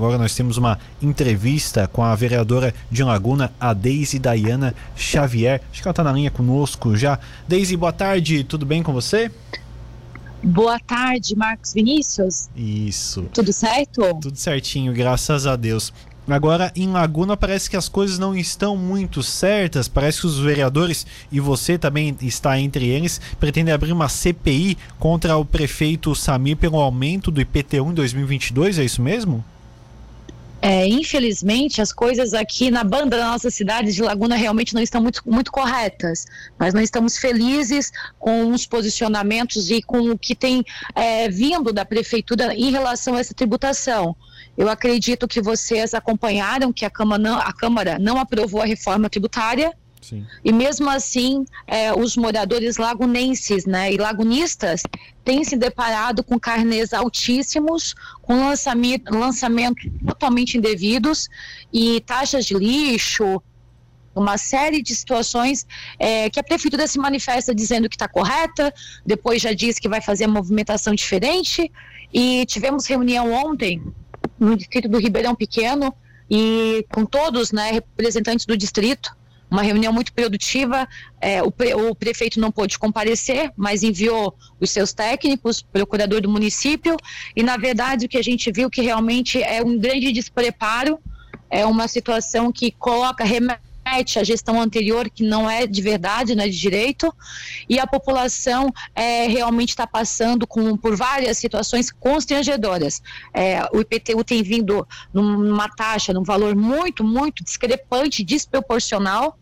Agora nós temos uma entrevista com a vereadora de Laguna, a Deise Dayana Xavier. Acho que ela está na linha conosco já. Deise, boa tarde, tudo bem com você? Boa tarde, Marcos Vinícius. Isso. Tudo certo? Tudo certinho, graças a Deus. Agora, em Laguna, parece que as coisas não estão muito certas. Parece que os vereadores, e você também está entre eles, pretendem abrir uma CPI contra o prefeito Samir pelo aumento do IPTU em 2022, é isso mesmo? É, infelizmente, as coisas aqui na banda da nossa cidade de Laguna realmente não estão muito, muito corretas. Nós não estamos felizes com os posicionamentos e com o que tem é, vindo da prefeitura em relação a essa tributação. Eu acredito que vocês acompanharam que a Câmara não, a Câmara não aprovou a reforma tributária. Sim. E mesmo assim, é, os moradores lagunenses né, e lagunistas têm se deparado com carnês altíssimos, com lançamento, lançamentos totalmente indevidos e taxas de lixo, uma série de situações é, que a prefeitura se manifesta dizendo que está correta, depois já diz que vai fazer a movimentação diferente. E tivemos reunião ontem no distrito do Ribeirão Pequeno e com todos, né, representantes do distrito, uma reunião muito produtiva. É, o, pre, o, prefeito não pôde comparecer, mas enviou os seus técnicos, procurador do município, e na verdade o que a gente viu que realmente é um grande despreparo, é uma situação que coloca remete à gestão anterior que não é de verdade, não é de direito, e a população é, realmente está passando com, por várias situações constrangedoras. É, o IPTU tem vindo numa taxa, num valor muito, muito discrepante, desproporcional,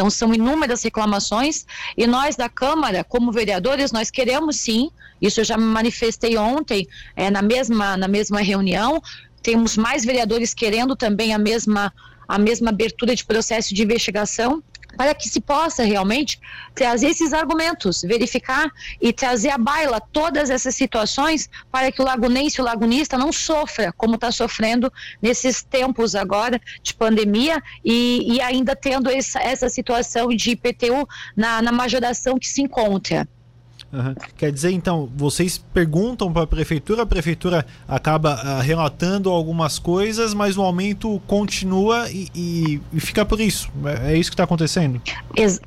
então são inúmeras reclamações e nós da Câmara, como vereadores, nós queremos sim. Isso eu já me manifestei ontem é, na mesma na mesma reunião. Temos mais vereadores querendo também a mesma a mesma abertura de processo de investigação para que se possa realmente trazer esses argumentos, verificar e trazer à baila todas essas situações para que o lagunense e o lagunista não sofra como está sofrendo nesses tempos agora de pandemia e, e ainda tendo essa, essa situação de IPTU na, na majoração que se encontra. Uhum. Quer dizer, então, vocês perguntam para a prefeitura, a prefeitura acaba uh, relatando algumas coisas, mas o aumento continua e, e, e fica por isso. É, é isso que está acontecendo? Ex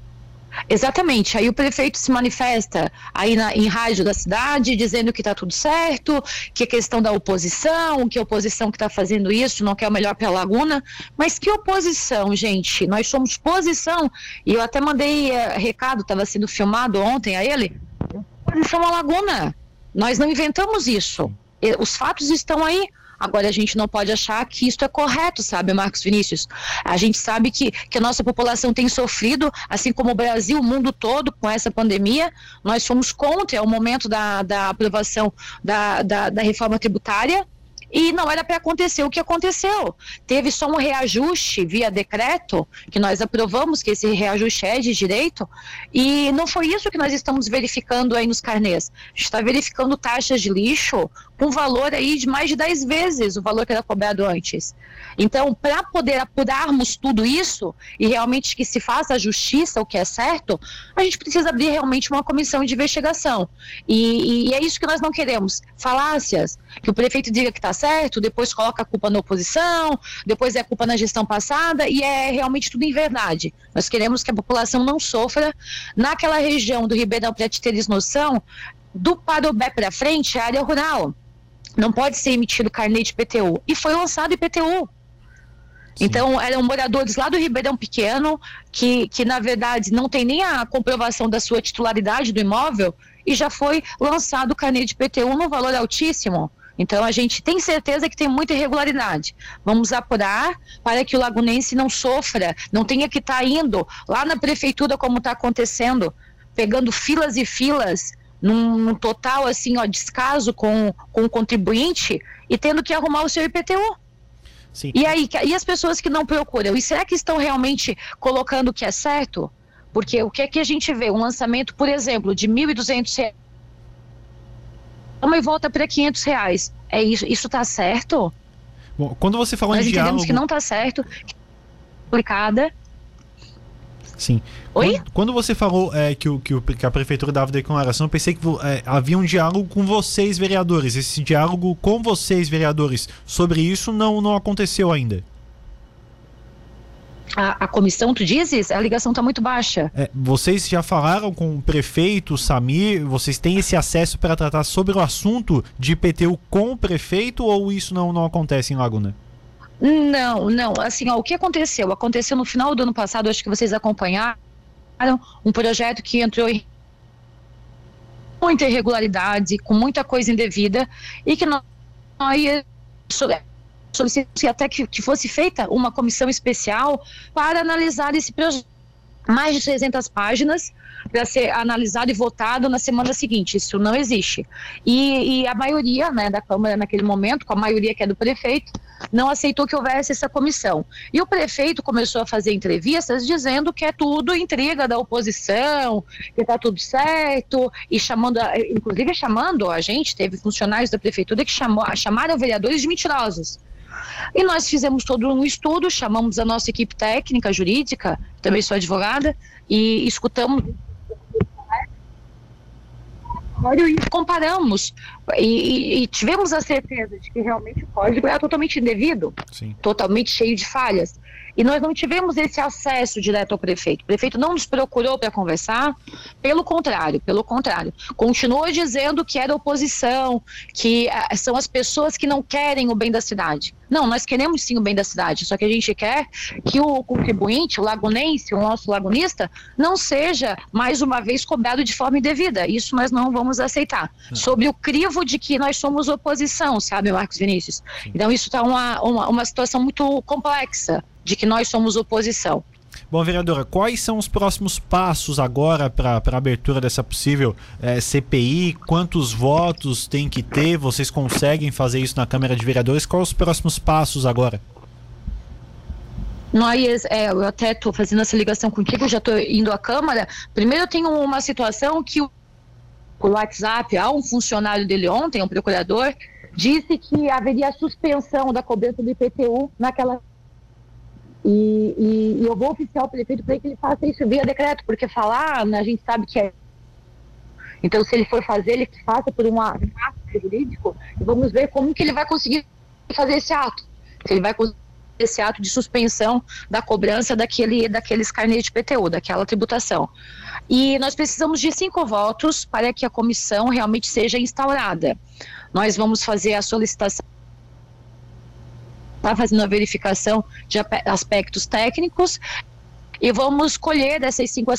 Exatamente. Aí o prefeito se manifesta aí na, em rádio da cidade, dizendo que está tudo certo, que é questão da oposição, que a oposição que está fazendo isso não quer o melhor para a Laguna. Mas que oposição, gente? Nós somos posição. E eu até mandei uh, recado, estava sendo filmado ontem a ele Posição à Laguna. Nós não inventamos isso. Os fatos estão aí. Agora, a gente não pode achar que isso é correto, sabe, Marcos Vinícius? A gente sabe que, que a nossa população tem sofrido, assim como o Brasil, o mundo todo, com essa pandemia. Nós fomos contra o momento da, da aprovação da, da, da reforma tributária e não era para acontecer o que aconteceu. Teve só um reajuste via decreto, que nós aprovamos que esse reajuste é de direito, e não foi isso que nós estamos verificando aí nos carnês. A gente está verificando taxas de lixo com valor aí de mais de 10 vezes o valor que era cobrado antes. Então, para poder apurarmos tudo isso e realmente que se faça a justiça, o que é certo, a gente precisa abrir realmente uma comissão de investigação. E, e é isso que nós não queremos. Falácias, que o prefeito diga que está certo, depois coloca a culpa na oposição, depois é a culpa na gestão passada, e é realmente tudo em verdade. Nós queremos que a população não sofra. Naquela região do Ribeirão, para te teres noção, do Parobé para frente é área rural não pode ser emitido carnê de IPTU. E foi lançado IPTU. Sim. Então, eram moradores lá do Ribeirão Pequeno, que, que na verdade não tem nem a comprovação da sua titularidade do imóvel, e já foi lançado o carnê de IPTU no valor altíssimo. Então, a gente tem certeza que tem muita irregularidade. Vamos apurar para que o lagunense não sofra, não tenha que estar tá indo lá na prefeitura, como está acontecendo, pegando filas e filas num, num, total assim, ó, descaso com, com o contribuinte e tendo que arrumar o seu IPTU. Sim. E aí, e as pessoas que não procuram? E será que estão realmente colocando o que é certo? Porque o que é que a gente vê? Um lançamento, por exemplo, de 1.200 reais e volta para 500 reais. É isso, isso está certo? Bom, quando você falou Nós em entendemos diálogo... que não está certo, aplicada Sim. Oi? Quando, quando você falou é, que, o, que, o, que a prefeitura dava declaração, eu pensei que é, havia um diálogo com vocês, vereadores. Esse diálogo com vocês, vereadores, sobre isso não, não aconteceu ainda. A, a, comissão, tu dizes? A ligação está muito baixa. É, vocês já falaram com o prefeito, Samir? Vocês têm esse acesso para tratar sobre o assunto de IPTU com o prefeito ou isso não, não acontece em Laguna? Não, não. Assim, ó, o que aconteceu? Aconteceu no final do ano passado, acho que vocês acompanharam, um projeto que entrou em muita irregularidade, com muita coisa indevida, e que nós solicitamos até que, que fosse feita uma comissão especial para analisar esse projeto. Mais de 300 páginas para ser analisado e votado na semana seguinte. Isso não existe. E, e, a maioria né, da Câmara, naquele momento, com a maioria que é do prefeito, não aceitou que houvesse essa comissão. E o prefeito começou a fazer entrevistas dizendo que é tudo intriga da oposição, que está tudo certo, e chamando, inclusive chamando a gente, teve funcionários da prefeitura que chamou, chamaram vereadores de mentirosos. E nós fizemos todo um estudo, chamamos a nossa equipe técnica, jurídica, também sou advogada, e escutamos e comparamos e, e, tivemos a certeza de que realmente o código é totalmente indevido, Sim. totalmente cheio de falhas. E nós não tivemos esse acesso direto ao prefeito. O prefeito não nos procurou para conversar, pelo contrário, pelo contrário. Continuou dizendo que era oposição, que uh, são as pessoas que não querem o bem da cidade. Não, nós queremos sim o bem da cidade, só que a gente quer que o contribuinte, o lagunense, o nosso lagunista, não seja mais uma vez cobrado de forma indevida. Isso nós não vamos aceitar. Sobre o crivo de que nós somos oposição, sabe, Marcos Vinícius? Então isso está uma, uma, uma situação muito complexa de que nós somos oposição. Bom, vereadora, quais são os próximos passos agora para a abertura dessa possível é, CPI? Quantos votos tem que ter? Vocês conseguem fazer isso na Câmara de Vereadores? Quais os próximos passos agora? Nós, é, eu até estou fazendo essa ligação contigo, já estou indo à Câmara. Primeiro, eu tenho uma situação que o, WhatsApp, há um funcionário dele ontem, um procurador, disse que haveria suspensão da cobrança do IPTU naquela e, e, e eu vou oficiar o prefeito para que ele faça isso via decreto, porque falar, né, a gente sabe que é. Então, se ele for fazer, ele que faça por um ato jurídico, e vamos ver como que ele vai conseguir fazer esse ato. Se ele vai conseguir esse ato de suspensão da cobrança daquele, daqueles carnês de PTU, daquela tributação. E nós precisamos de cinco votos para que a comissão realmente seja instaurada. Nós vamos fazer a solicitação está fazendo a verificação de aspectos técnicos e vamos colher dessas cinco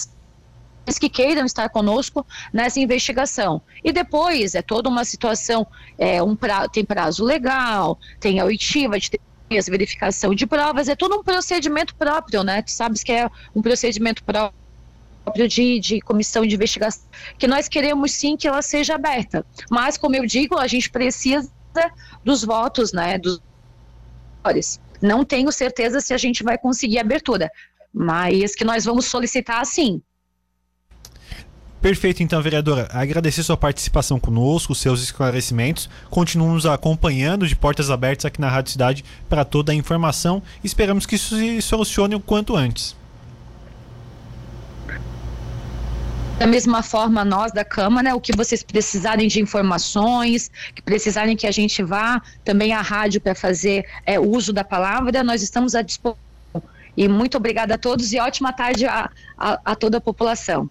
que queiram estar conosco nessa investigação. E depois é toda uma situação, é, um pra, tem prazo legal, tem a oitiva de a verificação de provas, é todo um procedimento próprio, né? Tu sabes que é um procedimento próprio de, de comissão de investigação, que nós queremos sim que ela seja aberta. Mas, como eu digo, a gente precisa dos votos, né? Dos não tenho certeza se a gente vai conseguir abertura, mas que nós vamos solicitar sim. Perfeito, então, vereadora. Agradecer sua participação conosco, seus esclarecimentos. Continuamos acompanhando de portas abertas aqui na Rádio Cidade para toda a informação. Esperamos que isso se solucione o quanto antes. Da mesma forma, nós da Câmara, o que vocês precisarem de informações, que precisarem que a gente vá também à rádio para fazer é, uso da palavra, nós estamos à disposição. E muito obrigada a todos e ótima tarde a, a, a toda a população.